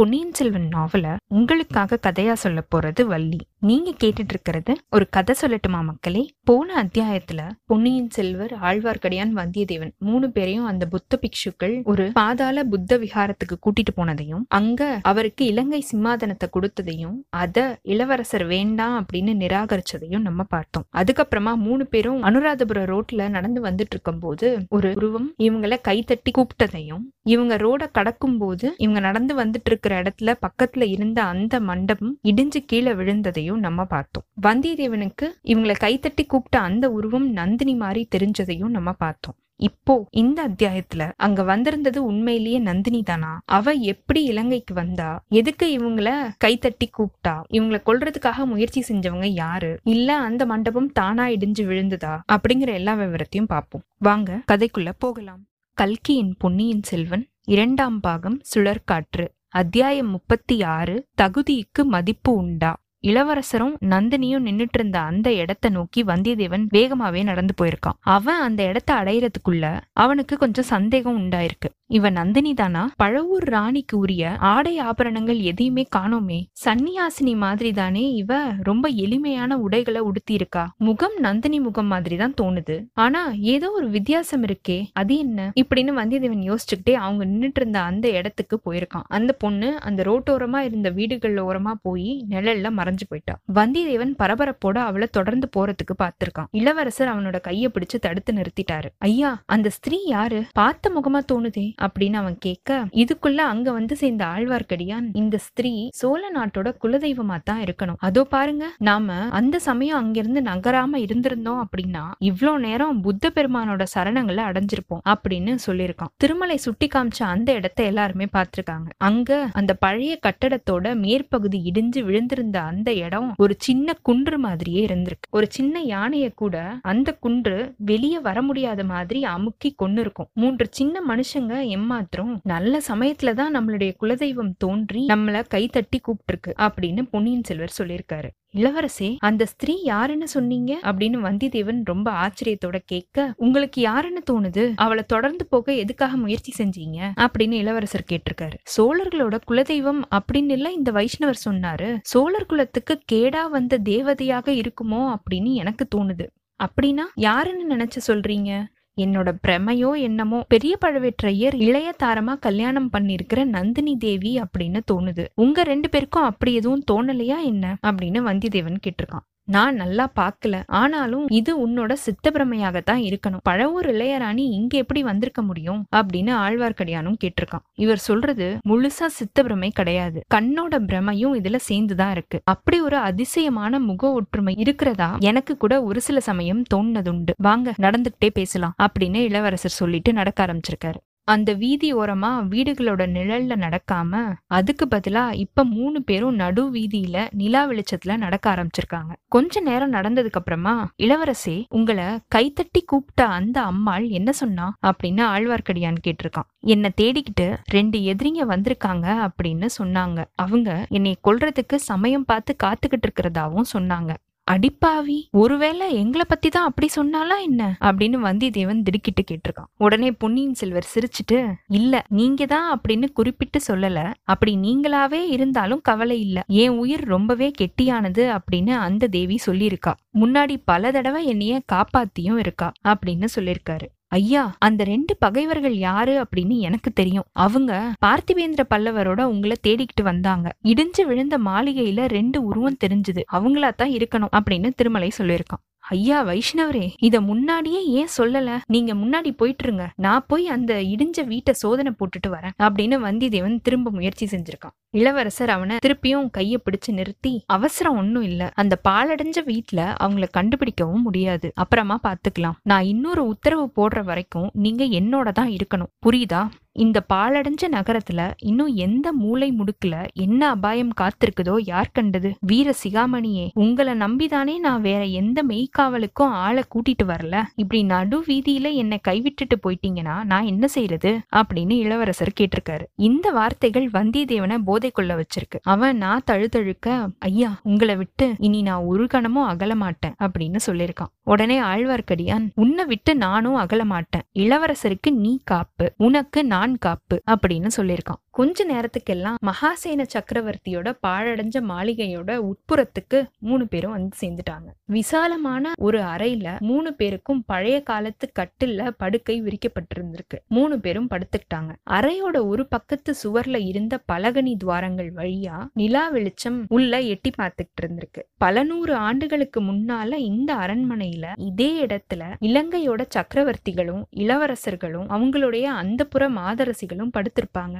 பொன்னியின் செல்வன் நாவல உங்களுக்காக கதையா சொல்ல போறது வள்ளி. நீங்க கேட்டுட்டு இருக்கிறது ஒரு கதை சொல்லட்டுமா மக்களே? போன அத்தியாயத்துல பொன்னியின் செல்வர் ஆழ்வார்க்கடியான் வந்தியத்தேவன் மூணு பேரையும் அந்த புத்த பிக்ஷுக்கள் ஒரு பாதாள புத்த விகாரத்துக்கு கூட்டிட்டு போனதையும் அங்க அவருக்கு இலங்கை சிம்மாதனத்தை கொடுத்ததையும் அத இளவரசர் வேண்டாம் அப்படின்னு நிராகரிச்சதையும் நம்ம பார்த்தோம். அதுக்கப்புறமா மூணு பேரும் அனுராதபுரம் ரோட்ல நடந்து வந்துட்டு இருக்கும் போது ஒரு உருவம் இவங்களை கைத்தட்டி கூப்பிட்டதையும் இவங்க ரோட கடக்கும் போது இவங்க நடந்து வந்துட்டு இருக்கிற இடத்துல பக்கத்துல இருந்த அந்த மண்டபம் இடிஞ்சு கீழே விழுந்ததையும் நம்ம பார்த்தோம். வந்தியத்தேவனுக்கு இவங்கள கைத்தட்டி கூப்பிட்ட அந்த உருவம் நந்தினி மாதிரி தெரிஞ்சதையும் நம்ம பார்த்தோம். இப்போ இந்த அத்தியாயத்துல அங்க வந்திருந்தது உண்மையிலேயே நந்தினி தானா? அவ எப்படி இலங்கைக்கு வந்தா? எதுக்கு இவங்கள கைத்தட்டி கூப்பிட்டா? இவங்கள கொல்றதுக்காக முயற்சி செஞ்சவங்க யாரு? இல்ல அந்த மண்டபம் தானா இடிஞ்சு விழுந்ததா? அப்படிங்கிற எல்லா விவரத்தையும் பார்ப்போம். வாங்க கதைக்குள்ள போகலாம். கல்கியின் பொன்னியின் செல்வன் இரண்டாம் பாகம் சுழற்காற்று. அத்தியாயம் முப்பத்தி ஆறு தகுதிக்கு மதிப்பு உண்டா? இளவரசரும் நந்தினியும் நின்னுட்டு இருந்த அந்த இடத்த நோக்கி வந்தியத்தேவன் வேகமாவே நடந்து போயிருக்கான். அவன் அந்த இடத்த அடையறதுக்குள்ள அவனுக்கு கொஞ்சம் சந்தேகம் உண்டாயிருக்கு. இவன் நந்தினி தானா? பழவூர் ராணிக்கு உரிய ஆடை ஆபரணங்கள் எதையுமே காணோமே. சன்னியாசினி மாதிரி தானே இவ ரொம்ப எளிமையான உடைகளை உடுத்தி இருக்கா முகம் நந்தினி முகம் மாதிரி தான் தோணுது. ஆனா ஏதோ ஒரு வித்தியாசம் இருக்கே. அது என்ன? இப்படின்னு வந்தியத்தேவன் யோசிச்சுக்கிட்டே அவங்க நின்னுட்டு இருந்த அந்த இடத்துக்கு போயிருக்கான். அந்த பொண்ணு அந்த ரோட்டோரமா இருந்த வீடுகள் ஓரமா போய் நிழல்ல மறைஞ்சு போயிட்டா. வந்தியத்தேவன் பரபரப்போட அவளை தொடர்ந்து போறதுக்கு பார்த்திருக்கான். இளவரசர் அவனோட கைய பிடிச்சு தடுத்து நிறுத்திட்டாரு. ஐயா அந்த ஸ்திரீ யாரு? பார்த்த முகமா தோணுதே. அப்படின்னு அவன் கேட்க இதுக்குள்ள அங்க வந்து சேர்ந்த ஆழ்வார்க்கடியான் இந்த ஸ்திரீ சோழ நாட்டோட குலதெய்வமா தான் இருக்கணும். அதோ பாருங்க நாம அந்த சமயம் அங்கிருந்து நகராம இருந்திருந்தோம் அப்படின்னா இவ்வளோ நேரம் புத்த பெருமானோட சரணங்களை அடைஞ்சிருப்போம் அப்படின்னு சொல்லியிருக்கான். திருமலை சுட்டி காமிச்ச அந்த இடத்த எல்லாருமே பார்த்திருக்காங்க. அங்க அந்த பழைய கட்டடத்தோட மேற்பகுதி இடிஞ்சு விழுந்திருந்த அந்த இடம் ஒரு சின்ன குன்று மாதிரியே இருந்திருக்கு. ஒரு சின்ன யானைய கூட அந்த குன்று வெளியே வர முடியாத மாதிரி அமுக்கி கொண்டு இருக்கும் மூன்று சின்ன மனுஷங்க எம்மாத்திரம் நல்ல சமயத்துல தான் நம்மளுடைய குலதெய்வம் தோன்றி நம்மள கை தட்டி கூப்பிட்டுருக்கு அப்படின்னு பொன்னியின் செல்வர் சொல்லியிருக்காரு. இளவரசே அந்த ஸ்திரீ யாருன்னு சொன்னீங்க? அப்படின்னு வந்தியத்தேவன் ரொம்ப ஆச்சரியத்தோட கேட்க உங்களுக்கு யாருன்னு தோணுது? அவளை தொடர்ந்து போக எதுக்காக முயற்சி செஞ்சீங்க? அப்படின்னு இளவரசர் கேட்டிருக்காரு. சோழர்களோட குலதெய்வம் அப்படின்னு இல்ல இந்த வைஷ்ணவர் சொன்னாரு. சோழர் குலத்துக்கு கேடா வந்த தேவதையாக இருக்குமோ அப்படின்னு எனக்கு தோணுது. அப்படின்னா யாருன்னு நினைச்சு சொல்றீங்க? என்னோட பிரமையோ என்னமோ பெரிய பழுவேற்றையர் இளைய தாரமா கல்யாணம் பண்ணிருக்கிற நந்தினி தேவி அப்படின்னு தோணுது. உங்க ரெண்டு பேருக்கும் அப்படி எதுவும் தோணலையா என்ன? அப்படின்னு வந்தியத்தேவன் கேட்டிருக்கான். நான் நல்லா பார்க்கல. ஆனாலும் இது உன்னோட சித்த பிரமையாகத்தான் இருக்கணும். பழவூர் இளையராணி இங்க எப்படி வந்திருக்க முடியும்? அப்படின்னு ஆழ்வார்க்கடியானும் கேட்டிருக்கான். இவர் சொல்றது முழுசா சித்த பிரமை கிடையாது. கண்ணோட பிரமையும் இதுல சேர்ந்துதான் இருக்கு. அப்படி ஒரு அதிசயமான முக ஒற்றுமை இருக்கிறதா? எனக்கு கூட ஒரு சில சமயம் தோணுனதுண்டு. வாங்க நடந்துகிட்டே பேசலாம் அப்படின்னு இளவரசர் சொல்லிட்டு நடக்க ஆரம்பிச்சிருக்காரு. அந்த வீதி ஓரமா வீடுகளோட நிழல்ல நடக்காம அதுக்கு பதிலா இப்ப மூணு பேரும் நடு வீதியில நிலா வெளிச்சத்துல நடக்க ஆரம்பிச்சிருக்காங்க. கொஞ்ச நேரம் நடந்ததுக்கு அப்புறமா இளவரசே உங்களை கைத்தட்டி கூப்பிட்ட அந்த அம்மாள் என்ன சொன்னா? அப்படின்னு ஆழ்வார்க்கடியான் கேட்டிருக்கான். என்னை தேடிக்கிட்டு ரெண்டு எதிரிங்க வந்திருக்காங்க அப்படின்னு சொன்னாங்க. அவங்க என்னை கொல்றதுக்கு சமயம் பார்த்து காத்துக்கிட்டு இருக்கிறதாவும் சொன்னாங்க. அடிப்பாவி ஒருவேளை எங்களை பத்தி தான் அப்படி சொன்னாலா என்ன? அப்படின்னு வந்தியத்தேவன் திடுக்கிட்டு கேட்டிருக்கான். உடனே பொன்னியின் செல்வர் சிரிச்சிட்டு இல்ல நீங்க தான் அப்படின்னு குறிப்பிட்டு சொல்லல. அப்படி நீங்களாவே இருந்தாலும் கவலை இல்ல. என் உயிர் ரொம்பவே கெட்டியானது அப்படின்னு அந்த தேவி சொல்லியிருக்கா. முன்னாடி பல தடவை என்னைய காப்பாத்தியும் இருக்கா அப்படின்னு சொல்லியிருக்காரு. ஐயா அந்த ரெண்டு பகைவர்கள் யாரு அப்படின்னு எனக்கு தெரியும். அவங்க பார்த்திபேந்திர பல்லவரோட உங்களை தேடிக்கிட்டு வந்தாங்க. இடிஞ்சு விழுந்த மாளிகையில ரெண்டு உருவம் தெரிஞ்சுது. அவங்களா தான் இருக்கணும் அப்படின்னு திருமலை சொல்லியிருக்கான். ஐயா வைஷ்ணவரே இத முன்னாடியே ஏன் சொல்லல? நீங்க முன்னாடி போயிட்டுருங்க. நான் போய் அந்த இடிஞ்ச வீட்டை சோதனை போட்டுட்டு வரேன் அப்படின்னு வந்தியத்தேவன் திரும்ப முயற்சி செஞ்சிருக்கான். இளவரசர் அவனை திருப்பியும் கைய பிடிச்சு நிறுத்தி அவசரம் ஒன்னும் இல்ல. அந்த பாலடைஞ்ச வீட்டுல அவங்கள கண்டுபிடிக்கவும் முடியாது. அப்புறமா பாத்துக்கலாம். நான் இன்னொரு உத்தரவு போடுற வரைக்கும் நீங்க என்னோட தான் இருக்கணும். புரியுதா? இந்த பாலடைஞ்ச நகரத்துல இன்னும் எந்த மூளை முடுக்குல என்ன அபாயம் காத்திருக்குதோ யார் கண்டது? வீர சிகாமணியே உங்களை நம்பிதானே நான் வேற எந்த மெய்க்காவலுக்கும் ஆளை கூட்டிட்டு வரல? இப்படி நடு வீதியில என்னை கைவிட்டுட்டு போயிட்டீங்கன்னா நான் என்ன செய்யறது அப்படின்னு இளவரசர் கேட்டிருக்காரு. இந்த வார்த்தைகள் வந்தியத்தேவனை போதை கொள்ள வச்சிருக்கு. அவன் நான் தழுதழுக்க ஐயா உங்களை விட்டு இனி நான் ஒரு கணமும் அகல மாட்டேன் அப்படின்னு சொல்லியிருக்கான். உடனே ஆழ்வார்க்கடியான் உன்னை விட்டு நானும் அகல மாட்டேன் இளவரசருக்கு நீ காப்பு. உனக்கு நான் காப்பு அப்படின்னு சொல்லியிருக்கான். கொஞ்ச நேரத்துக்கெல்லாம் மகாசேன சக்கரவர்த்தியோட பாழடைஞ்ச மாளிகையோட உட்புறத்துக்கு மூணு பேரும் வந்து சேர்ந்துட்டாங்க. விசாலமான ஒரு அறையில மூணு பேருக்கும் பழைய காலத்து கட்டில்ல படுக்கை விரிக்கப்பட்டிருந்திருக்கு. மூணு பேரும் படுத்துக்கிட்டாங்க. அறையோட ஒரு பக்கத்து சுவர்ல இருந்த பலகனி துவாரங்கள் வழியா நிலா வெளிச்சம் உள்ள எட்டி பார்த்துக்கிட்டு இருந்திருக்கு பல நூறு ஆண்டுகளுக்கு முன்னால இந்த அரண்மனையில இதே இடத்துல இலங்கையோட சக்கரவர்த்திகளும் இளவரசர்களும் அவங்களுடைய அந்தப்புற மாதரசிகளும் படுத்திருப்பாங்க.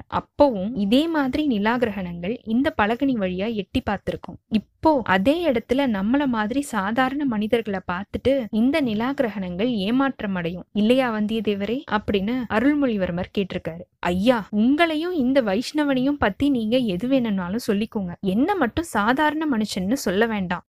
அப்பவும் இதே மாதிரி நிலா கிரகணங்கள் இந்த பலகனி வழியா எட்டி பார்த்திருக்கும். இப்போ அதே இடத்துல நம்மள மாதிரி சாதாரண மனிதர்களை பார்த்துட்டு இந்த நிலா கிரகணங்கள் ஏமாற்றம் அடையும். இல்லையா வந்தியத்தேவரே? அப்படின்னு அருள்மொழிவர்மர் கேட்டிருக்காரு. ஐயா உங்களையும் இந்த வைஷ்ணவனையும் பத்தி நீங்க எது வேணும்னாலும் சொல்லிக்கோங்க. என்ன மட்டும் சாதாரண மனுஷன்னு சொல்ல வேண்டாம்.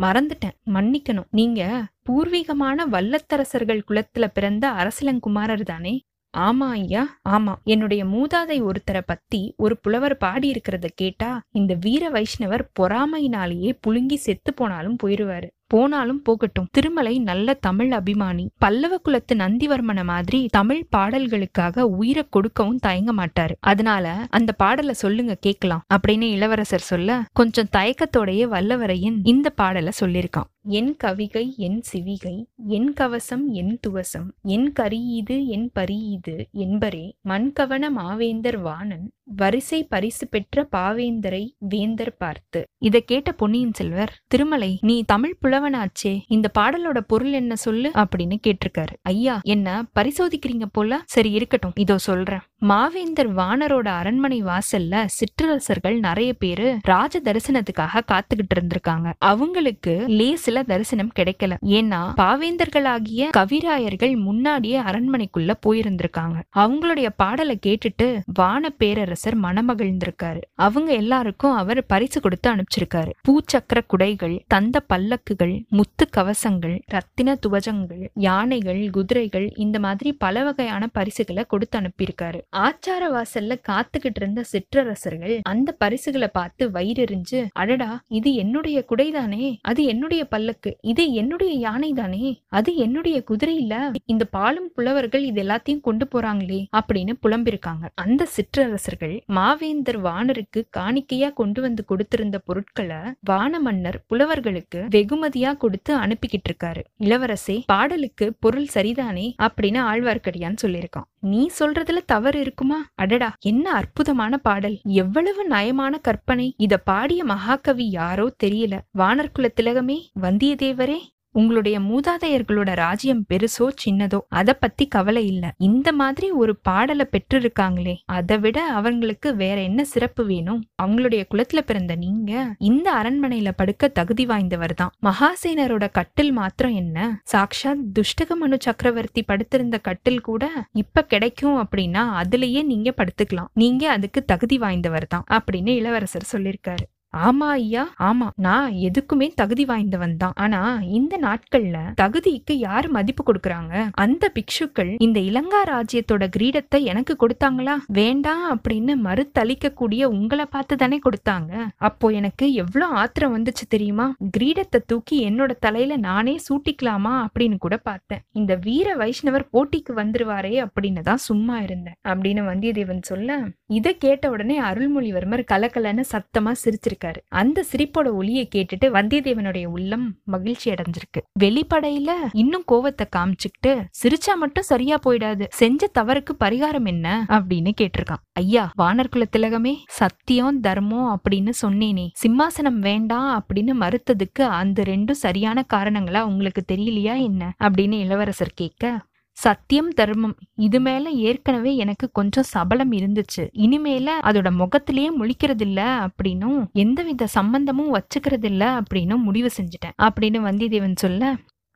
மறந்துட்டேன். மன்னிக்கணும். நீங்க பூர்வீகமான வல்லத்தரசர்கள் குலத்துல பிறந்த அரசலங்குமாரர் தானே? ஆமா ஐயா ஆமா. என்னுடைய மூதாதை ஒருத்தரை பத்தி ஒரு புலவர் பாடி இருக்கிறத கேட்டா இந்த வீர வைஷ்ணவர் பொறாமையினாலேயே புழுங்கி செத்து போனாலும் போயிருவாரு. போனாலும் போகட்டும். திருமலை நல்ல தமிழ் அபிமானி. பல்லவ குலத்து நந்திவர்மன மாதிரி தமிழ் பாடல்களுக்காக உயிரை கொடுக்கவும் தயங்க மாட்டாரு. அதனால அந்த பாடலை சொல்லுங்க கேட்கலாம். அப்படின்னு இளவரசர் சொல்ல கொஞ்சம் தயக்கத்தோடைய வல்லவரையின் இந்த பாடலை சொல்லியிருக்கான். என் கவிகை என் சிவிகை என் கவசம் என் துவசம் என் கரியீது என் பரியீது என்பரே மண்கவன மாவேந்தர் வாணன் வரிசை பரிசு பெற்ற பாவேந்தரை வேந்தர் பார்த்து. இத கேட்ட பொன்னியின் செல்வர் திருமலை நீ தமிழ் புலவனாச்சே இந்த பாடலோட பொருள் என்ன சொல்லு? அப்படின்னு கேட்டிருக்காரு. ஐயா என்ன பரிசோதிக்கிறீங்க போல? சரி இருக்கட்டும் இதோ சொல்றேன். மாவேந்தர் வாணரோட அரண்மனை வாசல்ல சிற்றரசர்கள் நிறைய பேரு ராஜ தரிசனத்துக்காக காத்துக்கிட்டு இருந்திருக்காங்க. அவங்களுக்கு சில தரிசனம் கிடைக்கல. ஏன்னா பாவேந்தர்களாகிய கவிராயர்கள் முன்னாடியே அரண்மனைக்குள்ள போயிருந்திருக்காங்க. அவங்களுடைய பாடலை கேட்டுட்டு வான பேரரசர் மனமகிழ்ந்திருக்காரு. அவங்க எல்லாருக்கும் அவர் பரிசு கொடுத்து அனுப்பிச்சிருக்காரு. பூச்சக்கர குடைகள் தந்த பல்லக்குகள் முத்து கவசங்கள் ரத்தின துவஜங்கள் யானைகள் குதிரைகள் இந்த மாதிரி பல வகையான பரிசுகளை கொடுத்து அனுப்பியிருக்காரு. ஆச்சார வாசல்ல காத்துக்கிட்டு இருந்த சிற்றரசர்கள் அந்த பரிசுகளை பார்த்து வயிறெறிஞ்சு அடடா இது என்னுடைய குடைதானே அது என்னுடைய பல்லக்கு இது என்னுடைய யானை தானே? அது என்னுடைய குதிரை இல்ல. இந்த பாலும் புலவர்கள் இது எல்லாத்தையும் கொண்டு போறாங்களே அப்படின்னு புலம்பிருக்காங்க. அந்த சிற்றரசர்கள் மாவேந்தர் வானருக்கு காணிக்கையா கொண்டு வந்து கொடுத்திருந்த பொருட்களை வான மன்னர் புலவர்களுக்கு வெகுமதியா கொடுத்து அனுப்பிக்கிட்டு இருக்காரு இளவரசே பாடலுக்கு பொருள் சரிதானே அப்படின்னு ஆழ்வார்க்கடியான் சொல்லியிருக்கான். நீ சொல்றதுல தவறு இருக்குமா? அடடா என்ன அற்புதமான பாடல். எவ்வளவு நயமான கற்பனை. இத பாடிய மகாகவி யாரோ தெரியல. வானர்குல திலகமே வந்தியத்தேவரே. உங்களுடைய மூதாதையர்களோட ராஜ்யம் பெருசோ சின்னதோ அத பத்தி கவலை இல்ல. இந்த மாதிரி ஒரு பாடலை பெற்றிருக்காங்களே அதை விட அவங்களுக்கு வேற என்ன சிறப்பு வேணும்? அவங்களுடைய குலத்துல பிறந்த நீங்க இந்த அரண்மனையில படுக்க தகுதி வாய்ந்தவர் தான். மகாசேனரோட கட்டில் மாத்திரம் என்ன? சாக்ஷாத் துஷ்டகமனு சக்கரவர்த்தி படுத்திருந்த கட்டில் கூட இப்ப கிடைக்கும் அப்படின்னா அதுலயே நீங்க படுத்துக்கலாம். நீங்க அதுக்கு தகுதி வாய்ந்தவர் தான் அப்படின்னு இளவரசர் சொல்லியிருக்காரு. ஆமா ஐயா ஆமா. நான் எதுக்குமே தகுதி வாய்ந்தவன் தான். ஆனா இந்த நாட்கள்ல தகுதிக்கு யார் மதிப்பு கொடுக்கறாங்க? அந்த பிக்ஷுக்கள் இந்த இலங்கா ராஜ்யத்தோட கிரீடத்தை எனக்கு கொடுத்தாங்களா? வேண்டாம் அப்படின்னு மறுத்தளிக்க கூடிய உங்களை பார்த்து தானே கொடுத்தாங்க. அப்போ எனக்கு எவ்வளவு ஆத்திரம் வந்துச்சு தெரியுமா? கிரீடத்தை தூக்கி என்னோட தலையில நானே சூட்டிக்கலாமா அப்படின்னு கூட பார்த்தேன். இந்த வீர வைஷ்ணவர் போட்டிக்கு வந்துருவாரே அப்படின்னு தான் சும்மா இருந்தேன். அப்படின்னு வந்தியத்தேவன் சொல்ல இதை கேட்ட உடனே அருள்மொழிவர்மர் கலக்கலன்னு சத்தமா சிரிச்சிருக்காரு அந்த சிரிப்போட ஒலியை கேட்டுட்டு வந்தியத்தேவனுடைய உள்ளம் மகிழ்ச்சி அடைஞ்சிருக்கு. வெளிப்படையில இன்னும் கோவத்தை காமிச்சுக்கிட்டு சிரிச்சா மட்டும் சரியா போயிடாது. செஞ்ச தவறுக்கு பரிகாரம் என்ன? அப்படின்னு கேட்டிருக்கான். ஐயா வானர்குல திலகமே சத்தியம் தர்மம் அப்படின்னு சொன்னேனே. சிம்மாசனம் வேண்டாம் அப்படின்னு மறுத்ததுக்கு அந்த ரெண்டும் சரியான காரணங்களா உங்களுக்கு தெரியலையா என்ன? அப்படின்னு இளவரசர் கேட்க சத்தியம் தர்மம். இது மேல ஏற்கனவே எனக்கு கொஞ்சம் சபலம் இருந்துச்சு. இனிமேல அதோட முகத்திலேயே முழிக்கிறது இல்ல அப்படின்னும் எந்தவித சம்பந்தமும் வச்சுக்கிறது இல்ல அப்படின்னும் முடிவு செஞ்சுட்டேன். அப்படின்னு வந்தியத்தேவன் சொல்ல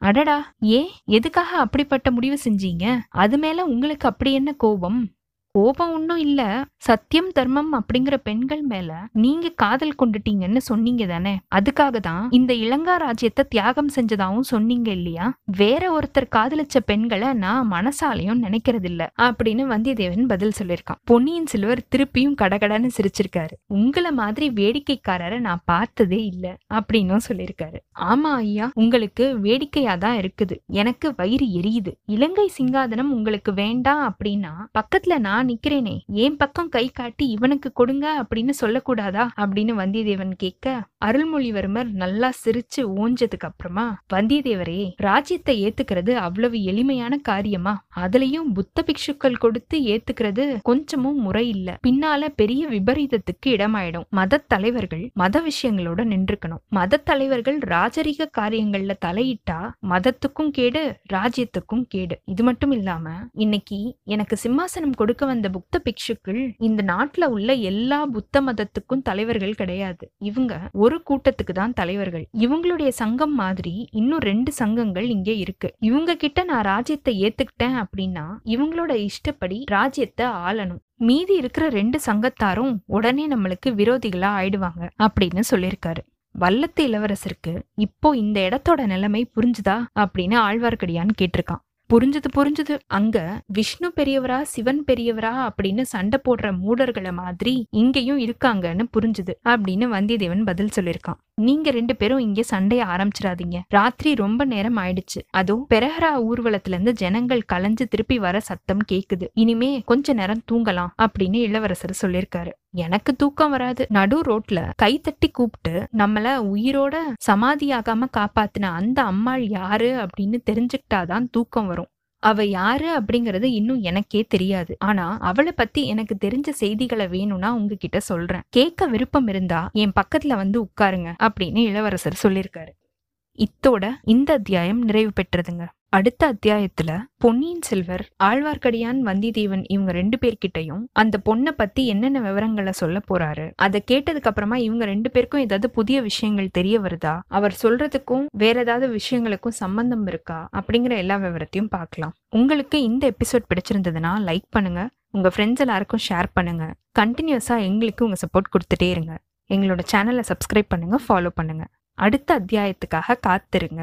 அடடா ஏன்? எதுக்காக அப்படிப்பட்ட முடிவு செஞ்சீங்க? அது மேல உங்களுக்கு அப்படி என்ன கோபம்? கோபம் ஒன்றும் இல்ல. சத்தியம் தர்மம் அப்படிங்கிற பெண்கள் மேல நீங்க காதல் கொண்டுட்டீங்கன்னு சொன்னீங்க தானே? அதுக்காக தான் இந்த இளங்கா ராஜ்யத்தை தியாகம் செஞ்சதாவும் சொன்னீங்க இல்லையா? வேற ஒருத்தர் காதலிச்ச பெண்களை நான் மனசாலையும் நினைக்கிறது இல்ல அப்படின்னு வந்தியத்தேவன் பதில் சொல்லியிருக்கான். பொன்னியின் செல்வர் திருப்பியும் கடகடன்னு சிரிச்சிருக்காரு. உங்களை மாதிரி வேடிக்கைக்காரரை நான் பார்த்ததே இல்ல அப்படின்னும் சொல்லியிருக்காரு. ஆமா ஐயா உங்களுக்கு வேடிக்கையா தான் இருக்குது. எனக்கு வயிறு எரியுது. இலங்கை சிங்காதனம் உங்களுக்கு வேண்டாம் அப்படின்னா பக்கத்துல நான் நான் நிக்கிறேனே. என் பக்கம் கை காட்டி இவனுக்கு கொடுங்க அப்படின்னு சொல்லக்கூடாதா அப்படின்னு வந்தியத்தேவன் கேட்க அருள்மொழிவர்மர் நல்லா சிரிச்சு ஓஞ்சதுக்கு அப்புறமா வந்தியத்தேவரே ராஜ்யத்தை ஏத்துக்கிறது அவ்வளவு எளிமையான காரியமா? அதுலயும் புத்த பிக்ஷுக்கள் கொடுத்து ஏத்துக்கிறது கொஞ்சமும் முறை இல்ல. பின்னால பெரிய விபரீதத்துக்கு இடமாயிடும். மத தலைவர்கள் மத விஷயங்களோட நின்றுக்கணும். மத தலைவர்கள் ராஜரிக காரியங்கள்ல தலையிட்டா மதத்துக்கும் கேடு ராஜ்யத்துக்கும் கேடு. இது மட்டும் இல்லாம இன்னைக்கு எனக்கு சிம்மாசனம் கொடுக்க வந்த புத்த பிக்ஷுக்கள் இந்த நாட்டுல உள்ள எல்லா புத்த மதத்துக்கும் தலைவர்கள் கிடையாது. இவங்க ஒரு கூட்டத்துக்கு தான் தலைவர்கள். இவங்களுடைய சங்கம் மாதிரி இன்னும் ரெண்டு சங்கங்கள் இங்கே இருக்கு. இவங்க கிட்ட நான் ராஜ்யத்தை ஏத்துக்கிட்டேன் அப்படின்னா இவங்களோட இஷ்டப்படி ராஜ்யத்தை ஆளணும். மீதி இருக்கிற ரெண்டு சங்கத்தாரும் உடனே நம்மளுக்கு விரோதிகளா ஆயிடுவாங்க அப்படின்னு சொல்லியிருக்காரு. வல்லத்து இளவரசருக்கு இப்போ இந்த இடத்தோட நிலைமை புரிஞ்சுதா அப்படின்னு ஆழ்வார்க்கடியான்னு கேட்டிருக்கான். புரிஞ்சது புரிஞ்சுது. அங்க விஷ்ணு பெரியவரா சிவன் பெரியவரா அப்படின்னு சண்டை போடுற மூடர்களை மாதிரி இங்கேயும் இருக்காங்கன்னு புரிஞ்சுது அப்படின்னு வந்தியத்தேவன் பதில் சொல்லியிருக்கான். நீங்க ரெண்டு பேரும் இங்க சண்டைய ஆரம்பிச்சிடாதீங்க. ராத்திரி ரொம்ப நேரம் ஆயிடுச்சு. அதுவும் பெரஹரா ஊர்வலத்துல இருந்து ஜனங்கள் கலைஞ்சு திருப்பி வர சத்தம் கேக்குது. இனிமே கொஞ்ச நேரம் தூங்கலாம் அப்படின்னு இளவரசர் சொல்லியிருக்காரு. எனக்கு தூக்கம் வராது. நடு ரோட்ல கைத்தட்டி கூப்பிட்டு நம்மள உயிரோட சமாதியாகாம காப்பாத்தின அந்த அம்மாள் யாரு அப்படின்னு தெரிஞ்சுக்கிட்டாதான் தூக்கம் வரும். அவ யாரு அப்படிங்கறது இன்னும் எனக்கே தெரியாது. ஆனா அவளை பத்தி எனக்கு தெரிஞ்ச செய்திகளை வேணும்னா உங்ககிட்ட சொல்றேன். கேட்க விருப்பம் இருந்தா என் பக்கத்துல வந்து உட்காருங்க அப்படின்னு இளவரசர் சொல்லியிருக்காரு. இத்தோட இந்த அத்தியாயம் நிறைவு பெற்றதுங்க. அடுத்த அத்தியாயத்துல பொன்னியின் செல்வர் ஆழ்வார்க்கடியான் வந்திதேவன் இவங்க ரெண்டு பேர்கிட்டயும் அந்த பொண்ணை பத்தி என்னென்ன விவரங்களை சொல்ல போறாரு அதை கேட்டதுக்கு அப்புறமா இவங்க ரெண்டு பேருக்கும் ஏதாவது புதிய விஷயங்கள் தெரிய வருதா அவர் சொல்றதுக்கும் வேற ஏதாவது விஷயங்களுக்கும் சம்பந்தம் இருக்கா அப்படிங்கிற எல்லா விவரத்தையும் பார்க்கலாம். உங்களுக்கு இந்த எபிசோட் பிடிச்சிருந்ததுன்னா லைக் பண்ணுங்க உங்க ஃப்ரெண்ட்ஸ் எல்லாருக்கும் ஷேர் பண்ணுங்க கண்டினியூஸா எங்களுக்கு உங்க சப்போர்ட் கொடுத்துட்டே இருங்க. எங்களோட சேனலை சப்ஸ்கிரைப் பண்ணுங்க ஃபாலோ பண்ணுங்க. அடுத்த அத்தியாயத்துக்காக காத்திருங்க.